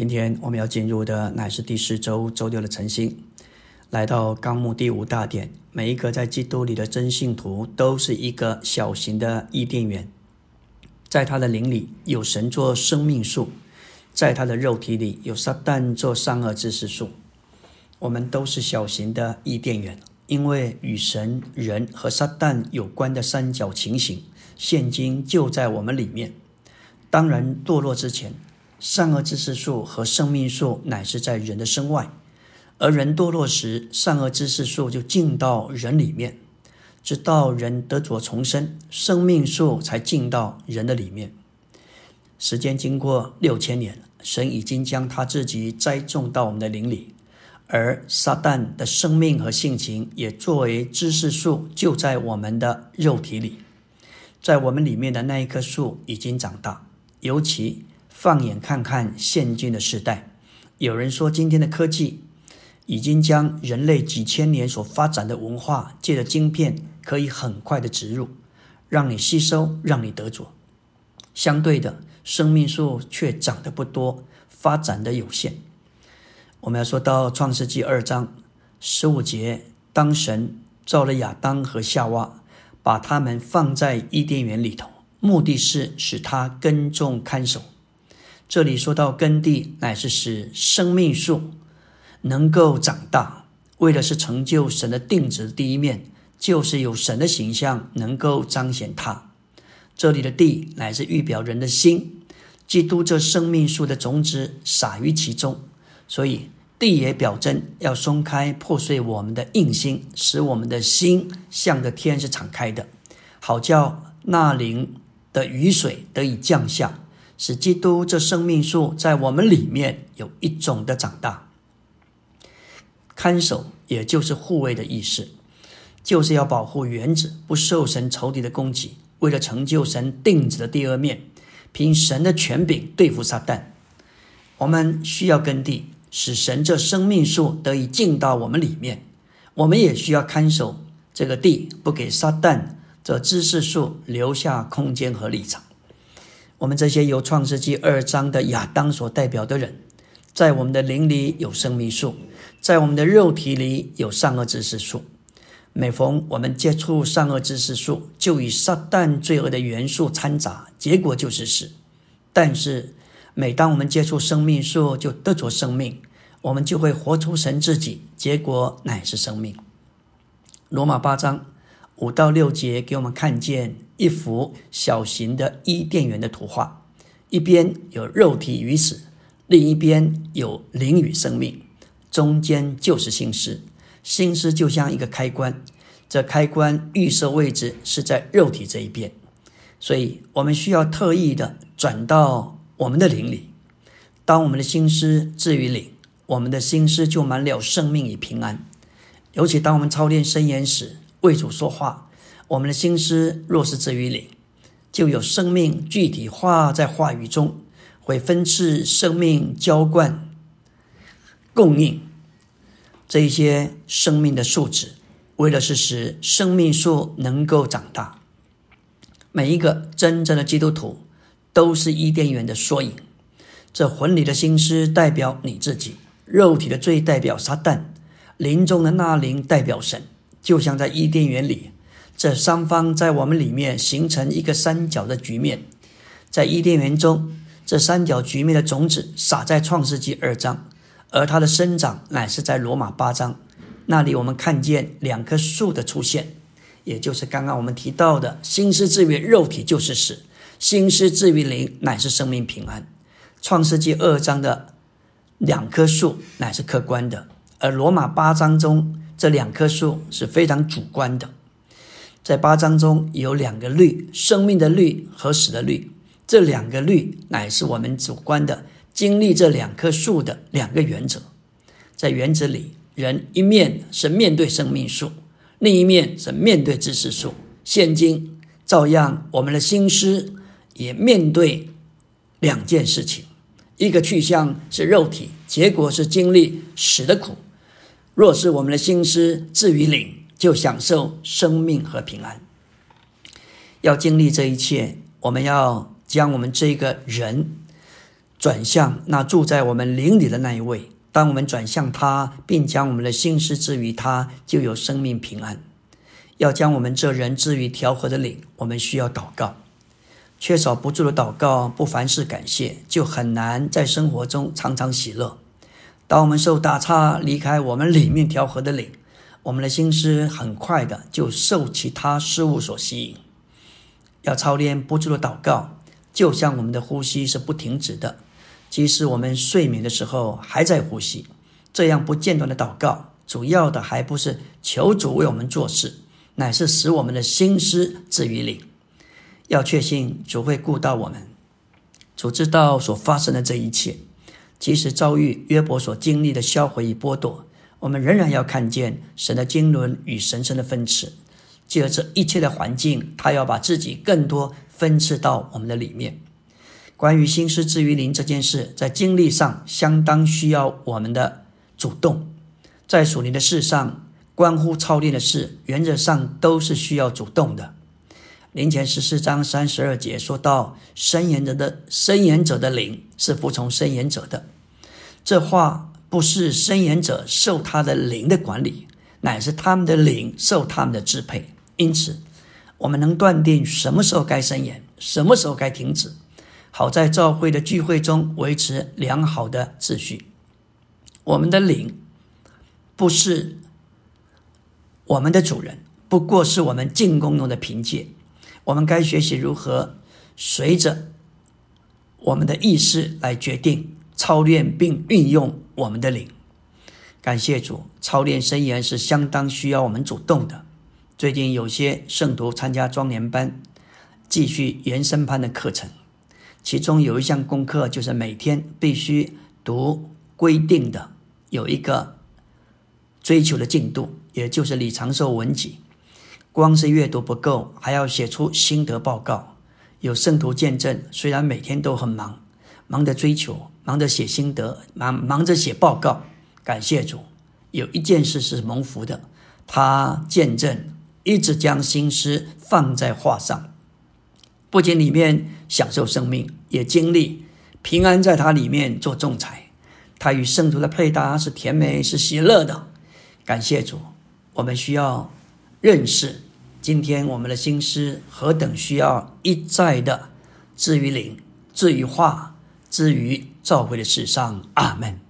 今天我们要进入的乃是第四周周六的晨星，来到纲目第五大点。每一个在基督里的真信徒都是一个小型的伊甸园，在他的灵里有神做生命树，在他的肉体里有撒旦做善恶知识树。我们都是小型的伊甸园，因为与神、人和撒旦有关的三角情形，现今就在我们里面。当然，堕落之前。善恶知识树和生命树乃是在人的身外，而人堕落时，善恶知识树就进到人里面，直到人得着重生，生命树才进到人的里面。时间经过六千年，神已经将他自己栽种到我们的灵里，而撒旦的生命和性情也作为知识树，就在我们的肉体里，在我们里面的那一棵树已经长大，尤其。放眼看看现今的时代，有人说今天的科技已经将人类几千年所发展的文化，借着晶片可以很快的植入，让你吸收，让你得着。相对的，生命树却长得不多，发展的有限。我们要说到创世纪二章十五节，当神造了亚当和夏娃，把他们放在伊甸园里头，目的是使他耕种看守。这里说到耕地，乃是使生命树能够长大，为的是成就神的定旨。第一面就是有神的形象，能够彰显它。这里的地乃是预表人的心，基督这生命树的种子撒于其中，所以地也表征要松开破碎我们的硬心，使我们的心向着天是敞开的，好叫那灵的雨水得以降下。使基督这生命树在我们里面有一种的长大，看守也就是护卫的意思，就是要保护原子不受神仇敌的攻击。为了成就神定旨的第二面，凭神的权柄对付撒旦，我们需要耕地，使神这生命树得以进到我们里面。我们也需要看守这个地，不给撒旦这知识树留下空间和立场。我们这些由创世纪二章的亚当所代表的人，在我们的灵里有生命树，在我们的肉体里有善恶知识树。每逢我们接触善恶知识树，就与撒旦罪恶的元素掺杂，结果就是死。但是，每当我们接触生命树，就得着生命，我们就会活出神自己，结果乃是生命。罗马八章。五到六节给我们看见一幅小型的伊甸园的图画，一边有肉体与死，另一边有灵与生命，中间就是心思。心思就像一个开关，这开关预设位置是在肉体这一边，所以我们需要特意的转到我们的灵里。当我们的心思置于灵，我们的心思就满了生命与平安。尤其当我们操练圣言时，为主说话，我们的心思若是置于灵，就有生命具体化在话语中，会分赐生命浇灌、供应这一些生命的素质，为的是使生命树能够长大。每一个真正的基督徒都是伊甸园的缩影。这魂里的心思代表你自己，肉体的罪代表撒旦，灵中的那灵代表神。就像在伊甸园里，这三方在我们里面形成一个三角的局面。在伊甸园中，这三角局面的种子撒在创世纪二章，而它的生长乃是在罗马八章。那里我们看见两棵树的出现，也就是刚刚我们提到的：心思至于肉体就是死，心思至于灵乃是生命平安。创世纪二章的两棵树乃是客观的，而罗马八章中。这两棵树是非常主观的，在八章中有两个律：生命的律和死的律。这两个律乃是我们主观的经历这两棵树的两个原则。在原则里，人一面是面对生命树，另一面是面对知识树。现今照样，我们的心思也面对两件事情：一个去向是肉体，结果是经历死的苦。若是我们的心思置于灵，就享受生命和平安。要经历这一切，我们要将我们这个人转向那住在我们灵里的那一位。当我们转向他，并将我们的心思置于他，就有生命平安。要将我们这人置于调和的灵，我们需要祷告。缺少不住的祷告，不凡事感谢，就很难在生活中常常喜乐。当我们受打岔，离开我们里面调和的灵，我们的心思很快的就受其他事物所吸引。要操练不住的祷告，就像我们的呼吸是不停止的，即使我们睡眠的时候还在呼吸。这样不间断的祷告，主要的还不是求主为我们做事，乃是使我们的心思置于灵。要确信主会顾到我们，主知道所发生的这一切，即使遭遇约伯所经历的销毁与剥夺，我们仍然要看见神的经纶与神圣的分赐。借着这一切的环境，他要把自己更多分赐到我们的里面。关于心思之于灵这件事，在经历上相当需要我们的主动。在属灵的事上，关乎操练的事，原则上都是需要主动的。灵前十四章三十二节说到：“申言者的申言者的灵是服从申言者的。”这话不是伸言者受他的灵的管理，乃是他们的灵受他们的支配。因此，我们能断定什么时候该伸言，什么时候该停止，好在教会的聚会中维持良好的秩序。我们的灵不是我们的主人，不过是我们进攻用的凭借。我们该学习如何随着我们的意识来决定操练并运用我们的灵。感谢主，操练生言是相当需要我们主动的。最近有些圣徒参加庄年班，继续延伸班的课程，其中有一项功课就是每天必须读规定的有一个追求的进度，也就是李长寿文集。光是阅读不够，还要写出心得报告。有圣徒见证，虽然每天都很忙，忙着追求，忙着写心得，忙忙着写报告。感谢主，有一件事是蒙福的，他见证一直将心思放在画上，不仅里面享受生命，也经历平安，在他里面做仲裁。他与圣徒的配搭是甜美，是喜乐的。感谢主，我们需要。认识今天我们的心思何等需要一再的置于灵、置于画、置于召回的世上。阿门。